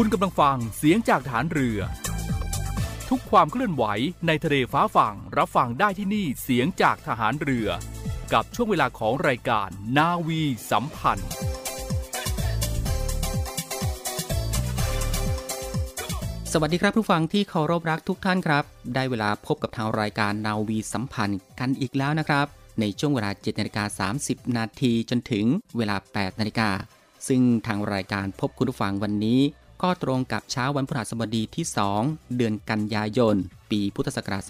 คุณกำลังฟังเสียงจากฐานเรือ ทุกความเคลื่อนไหวในทะเลฟ้าฝั่งรับฟังได้ที่นี่เสียงจากทหารเรือ กับช่วงเวลาของรายการนาวีสัมพันธ์ สวัสดีครับผู้ฟังที่เคารพรักทุกท่านครับ ได้เวลาพบกับทางรายการนาวีสัมพันธ์กันอีกแล้วนะครับ ในช่วงเวลา7นาฬิกา30 นาทีจนถึงเวลา 8 นาฬิกาซึ่งทางรายการพบคุณผู้ฟังวันนี้ ก็ตรงกับเช้าวันพฤหัสบดีที่ 2 เดือนกันยายน ปีพุทธศักราช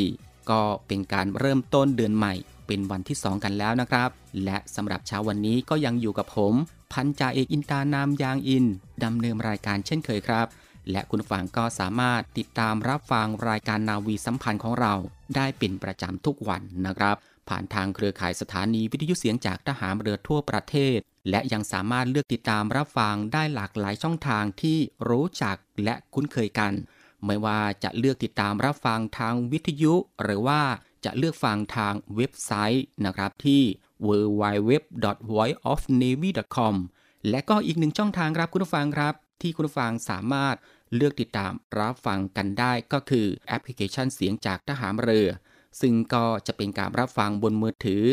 2564 ก็เป็นการเริ่มต้นเดือนใหม่ เป็นวันที่ 2 กันแล้วนะครับ และสำหรับเช้าวันนี้ก็ยังอยู่กับผม พันจ่าเอกอินตานามยางอินดำเนินรายการเช่นเคยครับ และคุณฟังก็สามารถติดตามรับฟังรายการนาวีสัมพันธ์ของเรา ได้เป็นประจำทุกวันนะครับ ผ่านทางเครือข่ายสถานีวิทยุเสียงจากทหารเรือทั่วประเทศ และยังสามารถเลือกติดตามรับฟังได้หลากหลายช่องทางที่รู้จักและคุ้นเคยกัน ไม่ว่าจะเลือกติดตามรับฟังทางวิทยุ หรือว่าจะเลือกฟังทางเว็บไซต์นะครับที่ www.voiceofnavy.com และก็อีกหนึ่งช่องทางครับคุณผู้ฟังครับ ที่คุณผู้ฟังสามารถเลือกติดตามรับฟังกันได้ก็คือแอปพลิเคชันเสียงจากทหารเรือ ซึ่งก็จะเป็นการรับฟังบนมือถือ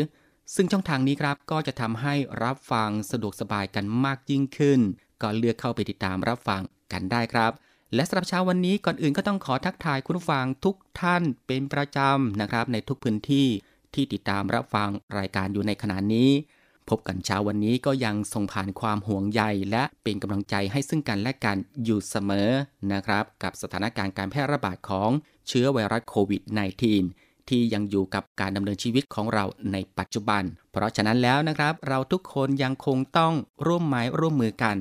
ซึ่งช่องทางนี้ครับก็จะทำให้รับฟังสะดวกสบายกันมากยิ่งขึ้น ก็เลือกเข้าไปติดตามรับฟังกันได้ครับและสำหรับเช้าวันนี้ก่อนอื่นก็ต้องขอทักทายคุณฟังทุกท่านเป็นประจำนะครับ ในทุกพื้นที่ที่ติดตามรับฟังรายการอยู่ในขณะนี้ พบกันเช้าวันนี้ก็ยังส่งผ่านความห่วงใยและเป็นกำลังใจให้ซึ่งกันและกันอยู่เสมอนะครับ กับสถานการณ์การแพร่ระบาดของเชื้อไวรัสโควิด -19 ที่ยังอยู่กับการดำเนินชีวิตของเราในปัจจุบัน เพราะฉะนั้นแล้วนะครับ เราทุกคนยังคงต้องร่วมไม้ร่วมมือกัน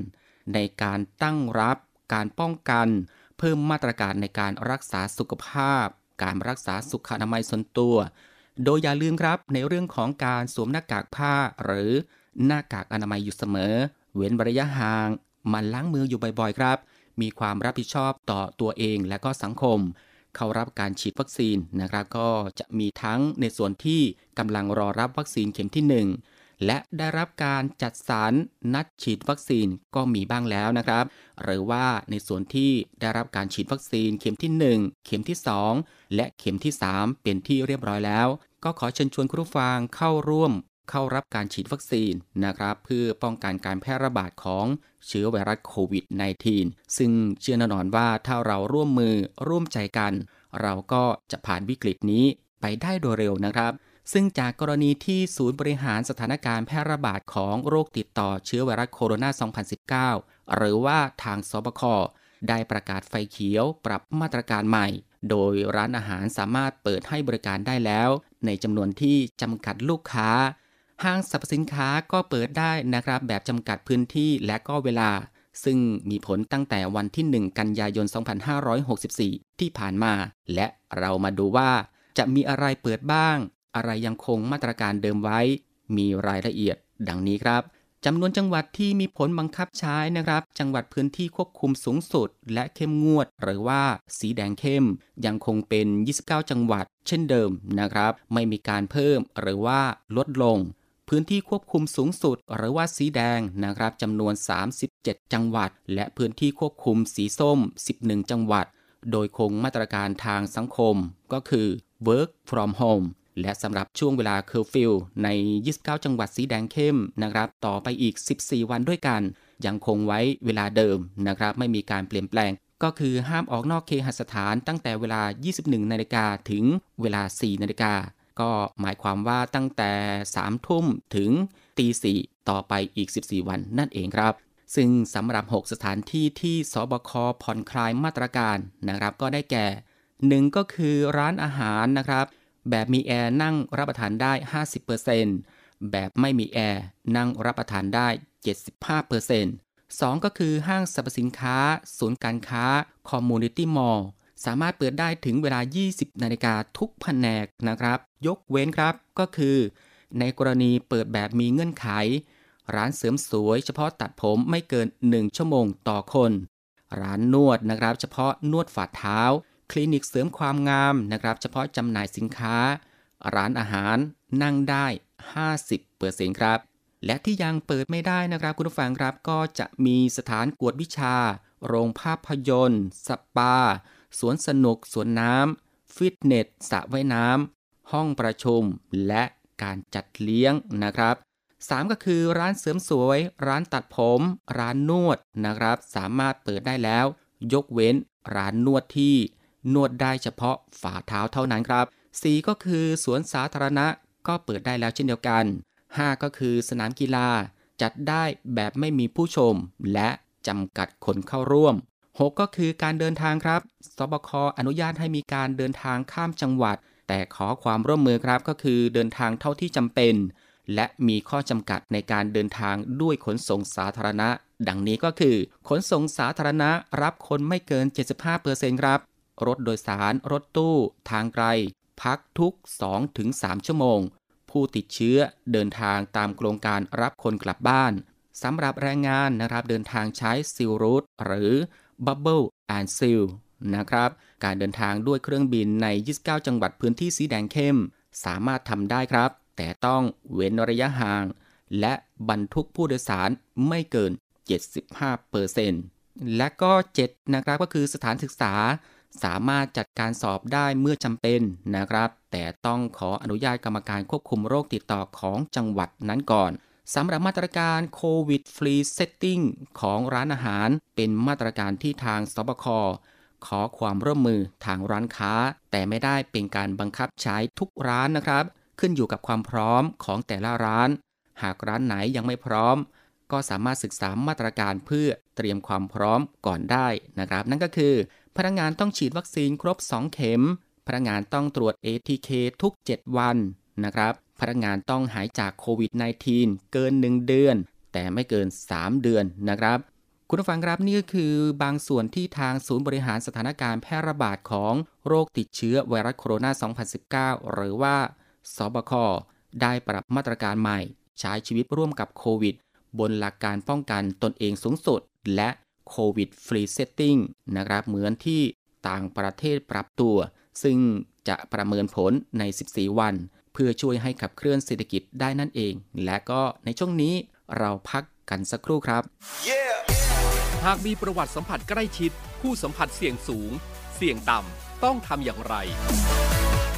ในการตั้งรับ การป้องกัน เพิ่มมาตรการในการรักษาสุขภาพ การรักษาสุขอนามัยส่วนตัว โดยอย่าลืมครับในเรื่องของการสวมหน้ากากผ้า หรือหน้ากากอนามัยอยู่เสมอ เว้นระยะห่างมันล้างมืออยู่บ่อยๆ ครับ มีความรับผิดชอบต่อตัวเองและก็สังคม เข้ารับการฉีดวัคซีนนะครับ ก็จะมีทั้งในส่วนที่กำลังรอรับวัคซีนเข็มที่ 1 และได้รับการจัดสรรนัดฉีดวัคซีนก็มีบ้างแล้วนะครับ หรือว่าในส่วนที่ได้รับการฉีดวัคซีนเข็มที่ 1 เข็มที่ 2 และเข็มที่ 3 เป็นที่เรียบร้อยแล้ว ก็ขอเชิญชวนคุณผู้ฟังเข้าร่วม เข้ารับการฉีดวัคซีนนะครับ เพื่อป้องกันการแพร่ระบาดของเชื้อไวรัสโควิด -19 ซึ่งเชื่อแน่นอนว่าถ้าเราร่วมมือร่วมใจกัน เราก็จะผ่านวิกฤตนี้ไปได้โดยเร็วนะครับซึ่งจากกรณีที่ศูนย์บริหารสถานการณ์แพร่ระบาดของโรคติดต่อเชื้อไวรัสโคโรนา 2019 หรือว่าทางสบค ได้ประกาศไฟเขียวปรับมาตรการใหม่ โดยร้านอาหารสามารถเปิดให้บริการได้แล้ว ในจำนวนที่จำกัดลูกค้า ห้างสรรพสินค้าก็เปิดได้นะครับแบบจำกัดพื้นที่และก็เวลา ซึ่งมีผลตั้งแต่วันที่ 1 กันยายน 2564 ที่ผ่านมา และเรามาดูว่า จะมีอะไรเปิดบ้าง อะไรยังคงมาตรการเดิมไว้ มีรายละเอียด ดังนี้ครับจำนวนจังหวัดที่มีผลบังคับใช้นะครับ จังหวัดพื้นที่ควบคุมสูงสุด และเข้มงวด หรือว่าสีแดงเข้ม ยังคงเป็น 29 จังหวัด เช่นเดิมนะครับ ไม่มีการเพิ่มหรือว่าลดลง พื้นที่ควบคุมสูงสุด หรือว่าสีแดงนะครับจำนวน 37 จังหวัด และพื้นที่ควบคุมสีส้ม 11 จังหวัด โดยคงมาตรการทางสังคม ก็คือ work from home และสำหรับช่วงเวลาเคอร์ฟิวใน 29 จังหวัดสีแดงเข้มนะครับ ต่อไปอีก 14 วันด้วยกัน ยังคงไว้เวลาเดิมนะครับ ไม่มีการเปลี่ยนแปลง ก็คือห้ามออกนอกเคหสถานตั้งแต่เวลา 21 นาฬิกาถึงเวลา 4 นาฬิกา ก็หมายความว่าตั้งแต่3ทุ่มถึงตี4ต่อไปอีก 14 วันนั่นเองครับ ซึ่งสำหรับ 6 สถานที่ที่สบคผ่อนคลายมาตรการนะครับก็ได้แก่ 1 ก็คือร้านอาหารนะครับ แบบมีแอร์นั่งรับประทานได้ 50%แบบไม่มีแอร์นั่งรับประทานได้ 75% 2 ก็คือห้างสรรพสินค้า ศูนย์การค้าคอมมูนิตี้มอลล์สามารถเปิดได้ถึงเวลา 20 นาฬิกาทุกแผนกนะครับ ยกเว้นครับก็คือ ในกรณีเปิดแบบมีเงื่อนไข ร้านเสริมสวยเฉพาะตัดผมไม่เกิน 1 ชั่วโมงต่อคน ร้านนวดนะครับ เฉพาะนวดฝ่าเท้า คลินิกเสริมความงามนะครับ เฉพาะจำหน่ายสินค้า ร้านอาหารนั่งได้ 50%ครับ และที่ยังเปิดไม่ได้นะครับคุณผู้ฟังครับก็จะมีสถานกวดวิชา โรงภาพยนตร์ สปา สวนสนุก สวนน้ำฟิตเนสสระว่ายน้ำ ห้องประชุม และการจัดเลี้ยงนะครับ 3 ก็คือร้านเสริมสวย ร้านตัดผม ร้านนวดนะครับ สามารถเปิดได้แล้ว ยกเว้นร้านนวดที่นวดได้เฉพาะฝ่าเท้าเท่านั้นครับ 4 ก็คือสวนสาธารณะก็เปิดได้แล้วเช่นเดียวกัน 5 ก็คือสนามกีฬาจัดได้แบบไม่มีผู้ชม และจำกัดคนเข้าร่วม 6 ก็คือการเดินทางครับ สบคอนุญาตให้มีการเดินทางข้ามจังหวัด แต่ขอความร่วมมือครับก็คือเดินทางเท่าที่จำเป็น และมีข้อจำกัดในการเดินทางด้วยขนส่งสาธารณะ ดังนี้ก็คือ ขนส่งสาธารณะรับคนไม่เกิน 75%ครับ รถโดยสาร รถตู้ ทางไกล พักทุก 2-3 ชั่วโมง ผู้ติดเชื้อเดินทางตามโครงการรับคนกลับบ้านสำหรับแรงงานนะครับเดินทางใช้ซิลรูทหรือ Bubble and Seal นะครับ การเดินทางด้วยเครื่องบินใน 29 จังหวัดพื้นที่สีแดงเข้ม สามารถทำได้ครับ แต่ต้องเว้นระยะห่าง และบรรทุกผู้โดยสารไม่เกิน 75%และก็ 7 นะครับก็คือสถานศึกษา สามารถจัดการสอบได้เมื่อจำเป็นนะครับ แต่ต้องขออนุญาตกรรมการควบคุมโรคติดต่อของจังหวัดนั้นก่อนสำหรับมาตรการโควิด Free Setting ของร้านอาหารเป็นมาตรการที่ทางสบค ขอความร่วมมือทางร้านค้า แต่ไม่ได้เป็นการบังคับใช้ทุกร้านนะครับ ขึ้นอยู่กับความพร้อมของแต่ละร้าน หากร้านไหนยังไม่พร้อม ก็สามารถศึกษามาตรการเพื่อเตรียมความพร้อมก่อนได้นะครับ นั่นก็คือ พนักงานต้องฉีดวัคซีนครบ 2 เข็ม พนักงานต้องตรวจ ATK ทุก 7 วันนะครับพนักงานต้องหายจากโควิด -19 เกิน 1 เดือน แต่ไม่เกิน 3 เดือนนะครับ คุณผู้ฟังครับนี่ก็คือบางส่วนที่ทางศูนย์บริหารสถานการณ์แพร่ระบาดของโรคติดเชื้อไวรัสโคโรนา 2019 หรือว่าสบค ได้ปรับมาตรการใหม่ ใช้ชีวิตร่วมกับโควิด บนหลักการป้องกันตนเองสูงสุด และโควิด Free Setting นะครับเหมือนที่ต่างประเทศปรับตัว ซึ่งจะประเมินผลใน 14 วัน เพื่อช่วยให้ขับเคลื่อนเศรษฐกิจได้นั่นเอง และก็ในช่วงนี้เราพักกันสักครู่ครับ yeah! หากมีประวัติสัมผัสใกล้ชิด ผู้สัมผัสเสี่ยงสูง เสี่ยงต่ำต้องทำอย่างไร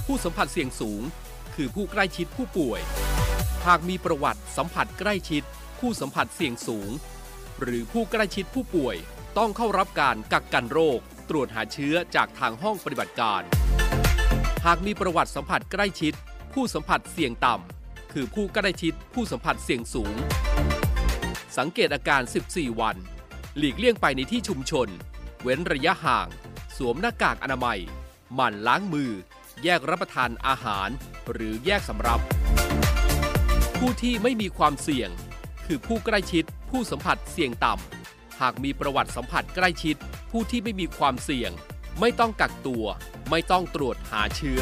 ผู้สัมผัสเสี่ยงสูง คือผู้ใกล้ชิดผู้ป่วย หากมีประวัติสัมผัสใกล้ชิด ผู้สัมผัสเสี่ยงสูง หรือผู้ใกล้ชิดผู้ป่วย ต้องเข้ารับการกักกันโรค ตรวจหาเชื้อจากทางห้องปฏิบัติการ หากมีประวัติสัมผัสใกล้ชิด ผู้สัมผัสเสี่ยงต่ำคือผู้ใกล้ชิดผู้สัมผัสเสี่ยงสูง สังเกตอาการ 14 วัน หลีกเลี่ยงไปในที่ชุมชน เว้นระยะห่าง สวมหน้ากากอนามัย หมั่นล้างมือ แยกรับประทานอาหาร หรือแยกสำรับ ผู้ที่ไม่มีความเสี่ยง คือผู้ใกล้ชิด ผู้สัมผัสเสี่ยงต่ำ หากมีประวัติสัมผัสใกล้ชิด ผู้ที่ไม่มีความเสี่ยง ไม่ต้องกักตัว ไม่ต้องตรวจหาเชื้อ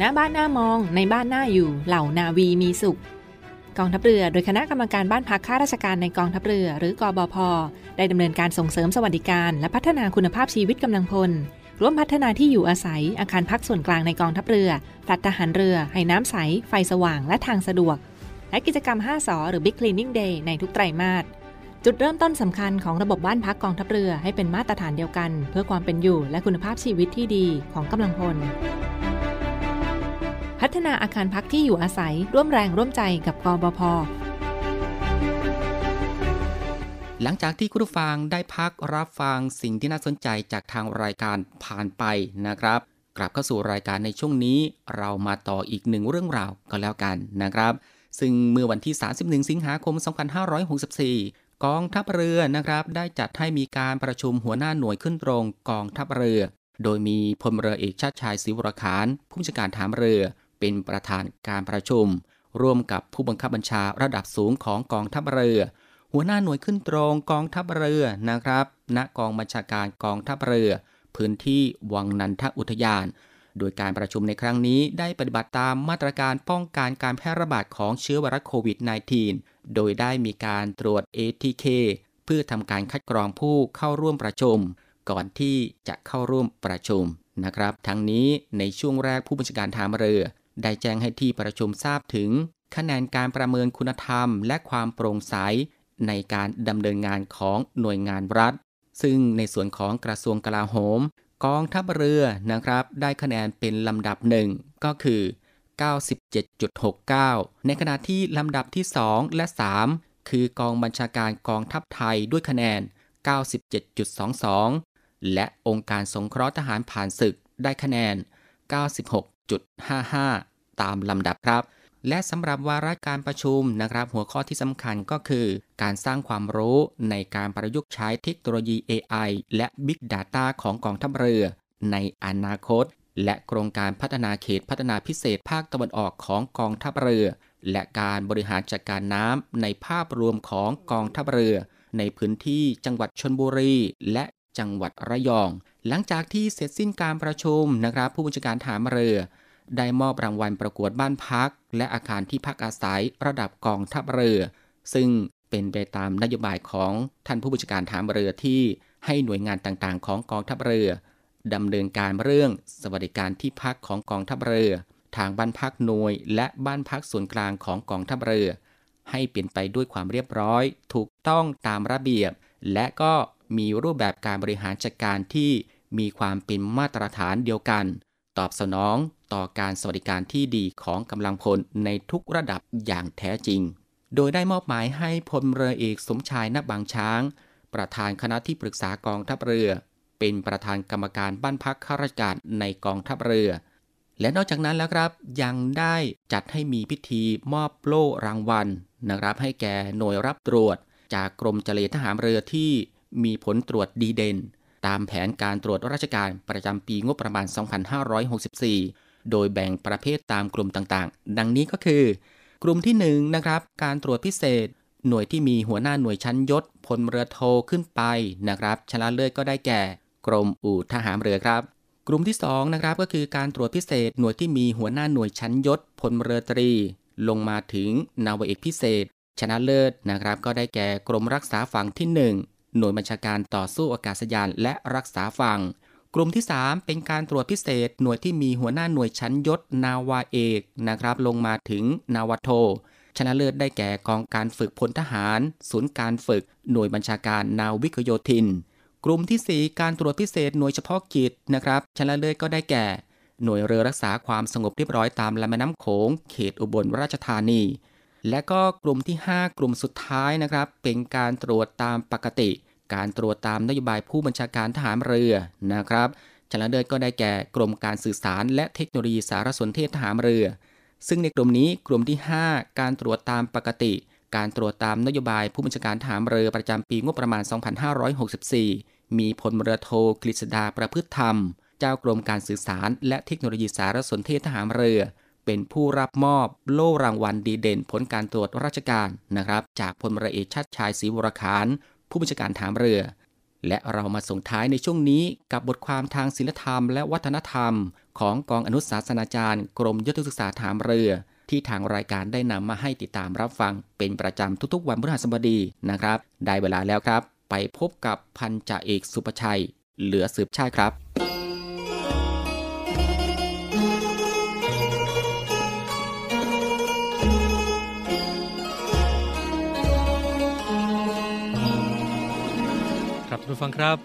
ณบ้านหน้ามอง ในบ้านหน้าอยู่ เหล่านาวีมีสุข กองทัพเรือ โดยคณะกรรมการบ้านพักข้าราชการในกองทัพเรือ หรือกอบพได้ดำเนินการส่งเสริมสวัสดิการ และพัฒนาคุณภาพชีวิตกำลังพลร่วมพัฒนาที่อยู่อาศัย อาคารพักส่วนกลางในกองทัพเรือปลัดทหารเรือ ให้น้ำใส ไฟสว่าง และทางสะดวก และกิจกรรม 5สอหรือ Big Cleaning Day ในทุกไตรมาส จุดเริ่มต้นสำคัญของระบบบ้านพักกองทัพเรือให้เป็นมาตรฐานเดียวกัน เพื่อความเป็นอยู่และคุณภาพชีวิตที่ดีของกำลังพล พัฒนาอาคารพักที่อยู่อาศัยร่วมแรงร่วมใจกับกบพหลังจากที่คุณผู้ฟังได้พักรับฟังสิ่งที่น่าสนใจจากทางรายการผ่านไปนะครับ กลับเข้าสู่รายการในช่วงนี้ เรามาต่ออีกหนึ่งเรื่องราวก็แล้วกันนะครับ ซึ่งเมื่อวันที่ 31 สิงหาคม 2564 กองทัพเรือนะครับ ได้จัดให้มีการประชุมหัวหน้าหน่วยขึ้นตรงกองทัพเรือ โดยมีพลเรือเอกชาติชายศิวรขานผู้บัญชาการฐานเรือ เป็นประธานการประชุม ร่วมกับผู้บังคับบัญชาระดับสูงของกองทัพเรือ หัวหน้าหน่วยขึ้นตรงกองทัพเรือนะครับ ณกองบัญชาการกองทัพเรือ พื้นที่วังนันทอุทยาน โดยการประชุมในครั้งนี้ได้ปฏิบัติตามมาตรการป้องกันการแพร่ระบาดของเชื้อไวรัสโควิด -19 โดยได้มีการตรวจ ATK เพื่อทำการคัดกรองผู้เข้าร่วมประชุม ก่อนที่จะเข้าร่วมประชุมนะครับ ทั้งนี้ในช่วงแรกผู้บัญชาการทางเรือ ได้แจ้งให้ที่ประชุมทราบถึง คะแนนการประเมินคุณธรรม และความโปร่งใส ในการดำเนินงานของหน่วยงานรัฐ ซึ่งในส่วนของกระทรวงกลาโหม กองทัพเรือนะครับ ได้คะแนนเป็นลำดับหนึ่งก็คือ 97.69 ในขณะที่ลำดับที่ 2 และ 3 คือกองบัญชาการกองทัพไทยด้วยคะแนน 97.22 และองค์การสงเคราะห์ทหารผ่านศึกได้คะแนน 96.55 ตามลำดับครับ และสำหรับวาระการประชุมนะครับ หัวข้อที่สำคัญก็คือ การสร้างความรู้ในการประยุกต์ใช้เทคโนโลยี AI และ Big Data ของกองทัพเรือ ในอนาคต และโครงการพัฒนาเขตพัฒนาพิเศษภาคตะวันออกของกองทัพเรือ และการบริหารจัดการน้ำในภาพรวมของกองทัพเรือ ในพื้นที่จังหวัดชนบุรี และจังหวัดระยอง หลังจากที่เสร็จสิ้นการประชุมนะครับ ผู้บัญชาการฐานเรือ ได้มอบรางวัลประกวดบ้านพัก และอาคารที่พักอาศัยระดับกองทัพเรือ ซึ่งเป็นไปตามนโยบายของท่านผู้บัญชาการฐานเรือที่ให้หน่วยงานต่างๆ ของกองทัพเรือดำเนินการเรื่องสวัสดิการที่พักของกองทัพเรือ ทางบ้านพักหน่วย และบ้านพักส่วนกลางของกองทัพเรือ ให้เป็นไปด้วยความเรียบร้อย ถูกต้องตามระเบียบ และก็มีรูปแบบการบริหารจัดการที่มีความเป็นมาตรฐานเดียวกัน ตอบสนอง ต่อการสวัสดิการที่ดีของกำลังพลในทุกระดับอย่างแท้จริง โดยได้มอบหมายให้พลเรือเอกสมชายนับบางช้าง ประธานคณะที่ปรึกษากองทัพเรือ เป็นประธานกรรมการบ้านพักข้าราชการในกองทัพเรือ และนอกจากนั้นแล้วครับยังได้จัดให้มีพิธีมอบโล่รางวัลนะครับให้แก่หน่วยรับตรวจ จากกรมเจรทหารเรือที่มีผลตรวจดีเด่นตามแผนการตรวจราชการประจำปีงบประมาณ 2564 โดยแบ่งประเภทตามกลุ่มต่างๆ ดังนี้ก็คือ กลุ่มที่1นนะครับ การตรวจพิเศษ หน่วยที่มีหัวหน้าหน่วยชั้นยศพลเรือโทขึ้นไปนะครับ ชนะเลิศก็ได้แก่ กรมอู่ทหารเรือครับ กลุ่มที่2นะครับก็คือการตรวจพิเศษ หน่วยที่มีหัวหน้าหน่วยชั้นยศพลเรือตรี ลงมาถึงนาวเอกพิเศษ ชนะเลิศนะครับ ก็ได้แก่กรมรักษาฝั่งที่ 1 หน่วยบัญชาการต่อสู้อากาศยานและรักษาฝั่ง กลุ่มที่ 3 เป็นการตรวจพิเศษหน่วยที่มีหัวหน้าหน่วยชั้นยศนาวาเอกนะครับ ลงมาถึงนาวาโท ชนะเลิศได้แก่กองการฝึกพลทหาร ศูนย์การฝึก หน่วยบัญชาการนาวิกโยธิน กลุ่มที่ 4 การตรวจพิเศษหน่วยเฉพาะกิจนะครับ ชนะเลิศก็ได้แก่ หน่วยเรือรักษาความสงบเรียบร้อยตามลำน้ำโขงเขตอุบลราชธานี และก็กลุ่มที่ 5 กลุ่มสุดท้ายนะครับ เป็นการตรวจตามปกติ การตรวจตามนโยบายผู้บัญชาการทหารเรือนะครับชนะเลิศก็ได้แก่กรมการสื่อสารและเทคโนโลยีสารสนเทศทหารเรือ ซึ่งในกลุ่มนี้กลุ่มที่ 5 การตรวจตามปกติ การตรวจตามนโยบายผู้บัญชาการทหารเรือประจำปีงบประมาณ 2564 มีพลเรือโทกฤษดาประพฤติธรรม เจ้ากรมการสื่อสารและเทคโนโลยีสารสนเทศทหารเรือ เป็นผู้รับมอบโล่รางวัลดีเด่น ผลการตรวจราชการนะครับ จากพลเรือเอกชัดชายศรีวรขาน ผู้บัญชาการทานเรือ และเรามาส่งท้ายในช่วงนี้กับบทความทางศิลธรรมและวัฒนธรรม ของกองอนุศาสนาจารย์กรมยุทธศึกษาทานเรือ ที่ทางรายการได้นำมาให้ติดตามรับฟังเป็นประจำทุกๆ วันพฤหัสบดีนะครับ ได้เวลาแล้วครับ ไปพบกับพันจ่าเอกสุประชัย เหลือสืบชาติครับ ครับทุกฟังครับ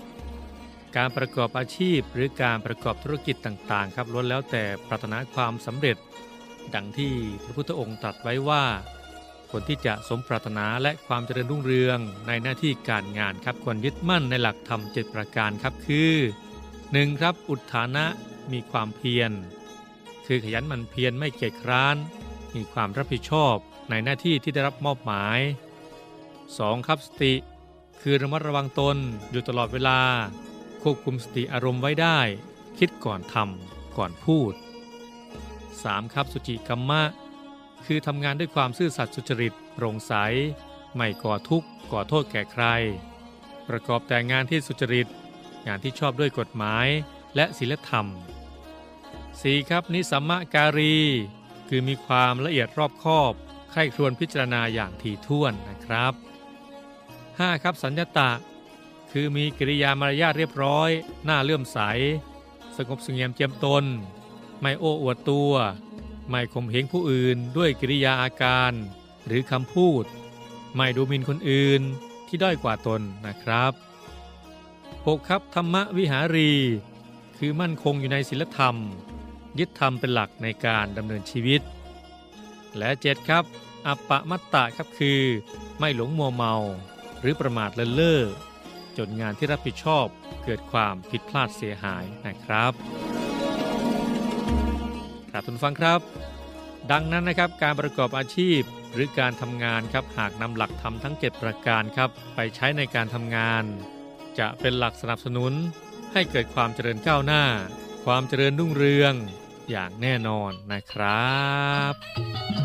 การประกอบอาชีพหรือการประกอบธุรกิจต่างๆ ครับล้วนแล้วแต่ปรารถนาความสำเร็จ ดังที่พระพุทธองค์ตรัสไว้ว่า คนที่จะสมปรารถนาและความเจริญรุ่งเรืองในหน้าที่การงานครับควรยึดมั่นในหลักธรรมเจ็ดประการครับคือ 1. ครับอุทานะมีความเพียร คือขยันหมันเพียรไม่เกียจคร้าน มีความรับผิดชอบในหน้าที่ที่ได้รับมอบหมาย 2. ครับสติ คือระมัดระวังตนอยู่ตลอดเวลา ควบคุมสติอารมณ์ไว้ได้ คิดก่อนทำก่อนพูด 3. ครับสุจิกัมมะ คือทำงานด้วยความซื่อสัตย์สุจริตโปร่งใส ไม่ก่อทุกข์ก่อโทษแก่ใคร ประกอบแต่งานที่สุจริต งานที่ชอบด้วยกฎหมายและศีลธรรม 4. ครับนิสัมมการี คือมีความละเอียดรอบคอบใคร่ครวญพิจารณาอย่างถี่ถ้วนนะครับ 5. ครับสัญญตะ คือมีกิริยามารยาทเรียบร้อยหน้าเลื่อมใส สงบสงี่ยมเจียมตน ไม่โอ้อวดตัว ไม่ข่มเหงผู้อื่นด้วยกิริยาอาการ หรือคำพูด ไม่ดูหมิ่นคนอื่นที่ด้อยกว่าตนนะครับ 6. ครับธรรมวิหารี คือมั่นคงอยู่ในศีลธรรม ยึดธรรมเป็นหลักในการดำเนินชีวิต และ 7 ครับ อัปปะมัตตะครับคือ ไม่หลงมัวเมา รือประมาทเลินเล่อจนงานที่รับผิดชอบเกิดความผิดพลาดเสียหายนะครับครับทุนฟังครับ ดังนั้นนะครับการประกอบอาชีพหรือการทำงานครับหากนำหลักธรรมทั้ง 7 ประการครับไปใช้ในการทำงาน จะเป็นหลักสนับสนุน ให้เกิดความเจริญก้าวหน้า ความเจริญรุ่งเรืองอย่างแน่นอนนะครับ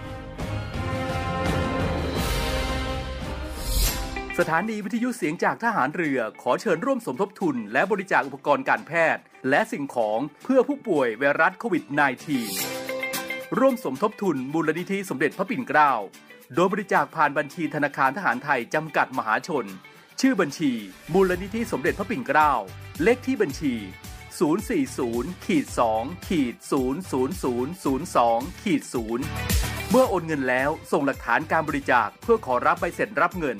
สถานีวิทยุเสียงจากทหารเรือขอเชิญร่วมสมทบทุน และบริจาคอุปกรณ์การแพทย์ และสิ่งของเพื่อผู้ป่วยไวรัสโควิด -19 ร่วมสมทบทุนมูลนิธิสมเด็จพระปิ่นเกล้า โดยบริจาคผ่านบัญชีธนาคารทหารไทยจำกัดมหาชน ชื่อบัญชี มูลนิธิสมเด็จพระปิ่นเกล้า เลขที่บัญชี 040ขีด2ขีด00002ขีด0เมื่อโอนเงินแล้วส่งหลักฐานการบริจาคเพื่อขอรับใบเสร็จรับเงิน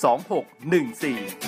2614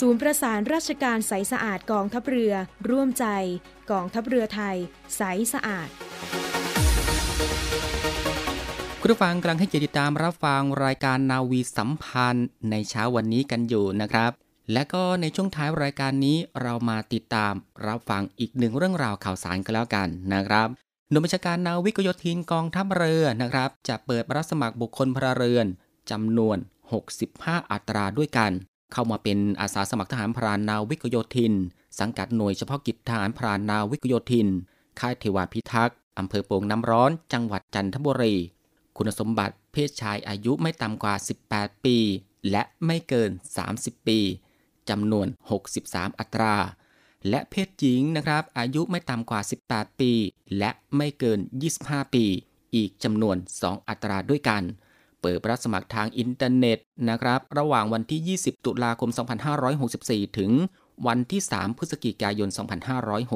ศูนย์ประสานราชการใสสะอาดกองทัพเรือ ร่วมใจ กองทัพเรือไทย ใสสะอาด คุณผู้ฟังกำลังให้เกียรติติดตามรับฟังรายการนาวีสัมพันธ์ในเช้าวันนี้กันอยู่นะครับ และก็ในช่วงท้ายรายการนี้เรามาติดตามรับฟังอีกหนึ่งเรื่องราวข่าวสารกันแล้วกันนะครับหน่วยบัญชาการนาวิกโยธินกองทัพเรือนะครับ จะเปิดรับสมัครบุคคลพลเรือนจำนวน 65 อัตราด้วยกัน เข้ามาเป็นอาสาสมัครทหารพรานนาวิกโยธิน สังกัดหน่วยเฉพาะกิจทหารพรานนาวิกโยธิน ค่ายเทวาพิทักษ์อำเภอโป่งน้ำร้อน จังหวัดจันทบุรี คุณสมบัติเพศชายอายุไม่ต่ำกว่า 18 ปี และไม่เกิน 30 ปีจำนวน 63 อัตรา และเพศหญิงนะครับ อายุไม่ต่ำกว่า 18 ปี และไม่เกิน 25 ปี อีกจำนวน 2 อัตราด้วยกัน เปิดรับสมัครทางอินเทอร์เน็ตนะครับ ระหว่างวันที่ 20 ตุลาคม 2564 ถึงวันที่ 3 พฤศจิกายน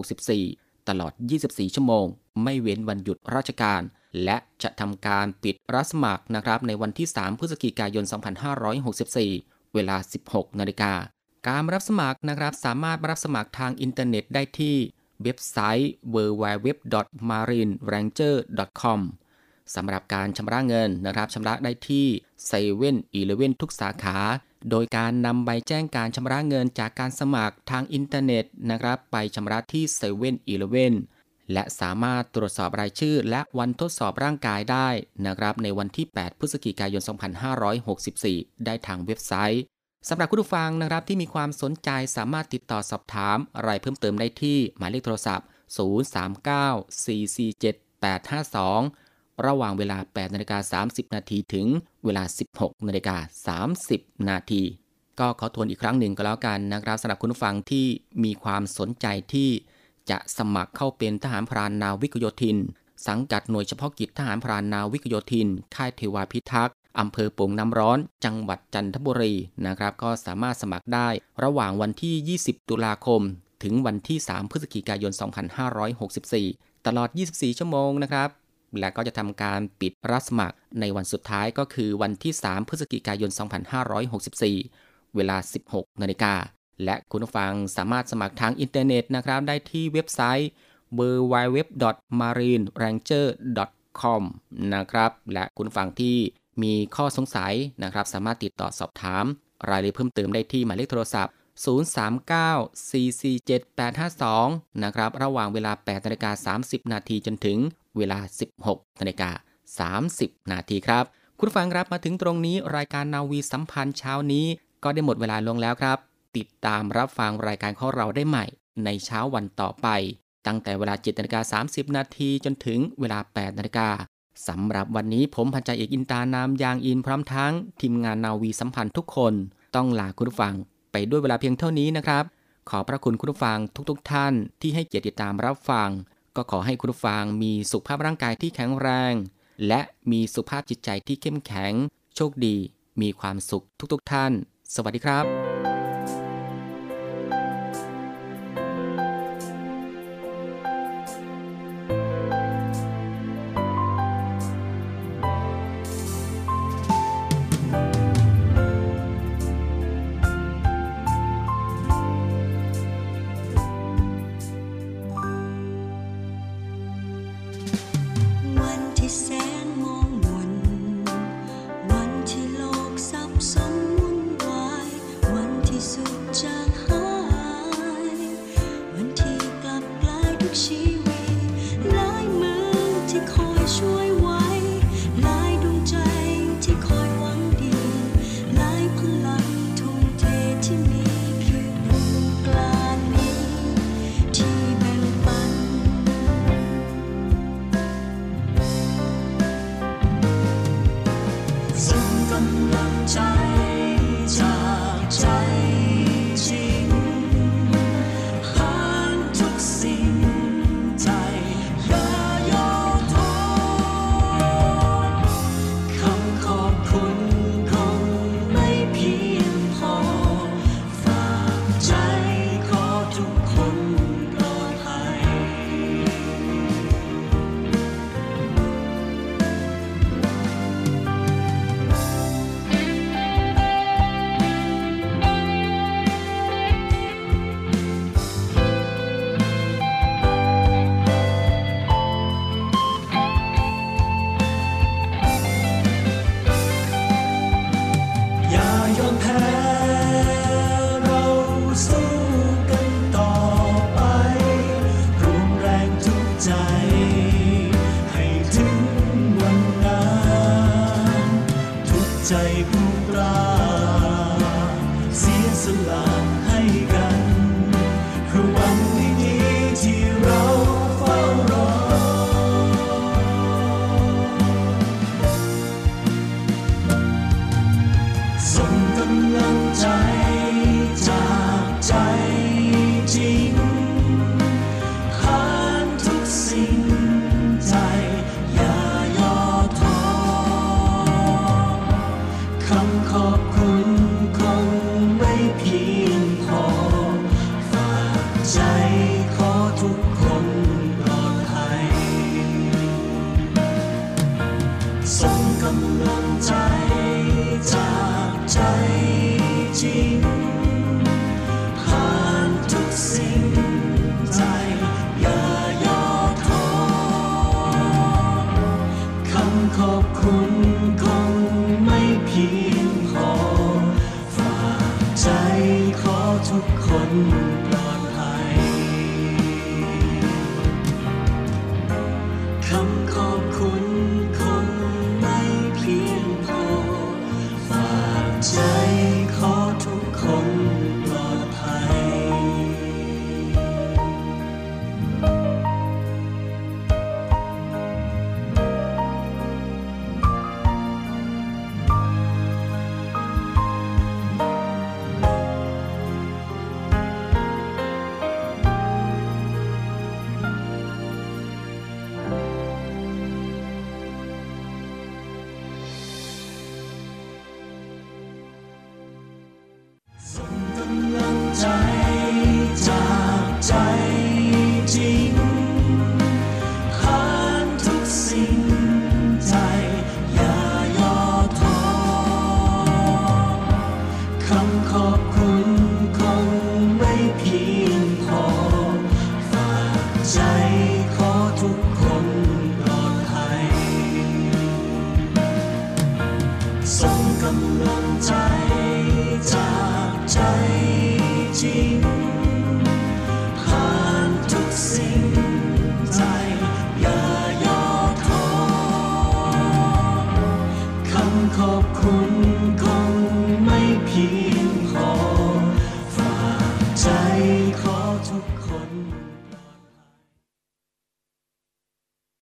2564 ตลอด 24 ชั่วโมง ไม่เว้นวันหยุดราชการ และจะทำการปิดรับสมัครนะครับในวันที่ 3 พฤศจิกายน 2564 เวลา 16 นาฬิกา การรับสมัครนะครับสามารถรับสมัครทางอินเทอร์เน็ตได้ที่เว็บไซต์ www.marineranger.com สำหรับการชำระเงินนะครับชำระได้ที่เซเว่นอีเลเว่นทุกสาขา โดยการนำใบแจ้งการชำระเงินจากการสมัครทางอินเทอร์เน็ตนะครับไปชำระที่เซเว่นอีเลเว่นและสามารถตรวจสอบรายชื่อและวันทดสอบร่างกายได้นะครับในวันที่ 8 พฤศจิกายน 2564 ได้ทางเว็บไซต์สำหรับคุณผู้ฟังนะครับที่มีความสนใจสามารถติดต่อสอบถามรายเพิ่มเติมได้ที่หมายเลขโทรศัพท์ 039-447-852 ระหว่างเวลา 8นาฬิกา30 นาทีถึงเวลา 16นาฬิกา30 นาทีก็ขอทวนอีกครั้งหนึ่งก็แล้วกันนะครับสำหรับคุณผู้ฟังที่มีความสนใจที่จะสมัครเข้าเป็นทหารพรานนาวิกโยธิน สังกัดหน่วยเฉพาะกิจทหารพรานนาวิกโยธิน ค่ายเทวาพิทักษ์อำเภอโป่งน้ำร้อน จังหวัดจันทบุรีนะครับ ก็สามารถสมัครได้ ระหว่างวันที่ 20 ตุลาคม ถึงวันที่ 3 พฤศจิกายน 2564 ตลอด 24 ชั่วโมงนะครับ และก็จะทำการปิดรับสมัครในวันสุดท้ายก็คือวันที่ 3 พฤศจิกายน 2564 เวลา 16 นาฬิกา และคุณผู้ฟังสามารถสมัครทางอินเทอร์เน็ตนะครับ ได้ที่เว็บไซต์ www.marineranger.com นะครับ และคุณฟังที่มีข้อสงสัยนะครับ สามารถติดต่อสอบถาม รายละเอียดเพิ่มเติมได้ที่หมายเลขโทรศัพท์ 039-447-852 นะครับ ระหว่างเวลา 8นาฬิกา30 นาทีจนถึง เวลา 16นาฬิกา30 นาทีครับ คุณฟังครับมาถึงตรงนี้รายการนาวีสัมพันธ์เช้านี้ ก็ได้หมดเวลาลงแล้วครับ ติดตามรับฟังรายการของเราได้ใหม่ ในเช้าวันต่อไป ตั้งแต่เวลา7นาฬิกา30 นาทีจนถึงเวลา 8นาฬิกาสำหรับวันนี้ผมพันจ่าเอกอินตานามยางอินพร้อมทั้ง ทีมงานนาวีสัมพันธ์ทุกคน ต้องลาคุณผู้ฟังไปด้วยเวลาเพียงเท่านี้นะครับ ขอพระคุณคุณผู้ฟังทุกๆทท่านที่ให้เกียรติติดตามรับฟัง ก็ขอให้คุณผู้ฟังมีสุขภาพร่างกายที่แข็งแรง และมีสุขภาพจิตใจที่เข้มแข็ง โชคดี มีความสุขทุกๆทท่าน สวัสดีครับ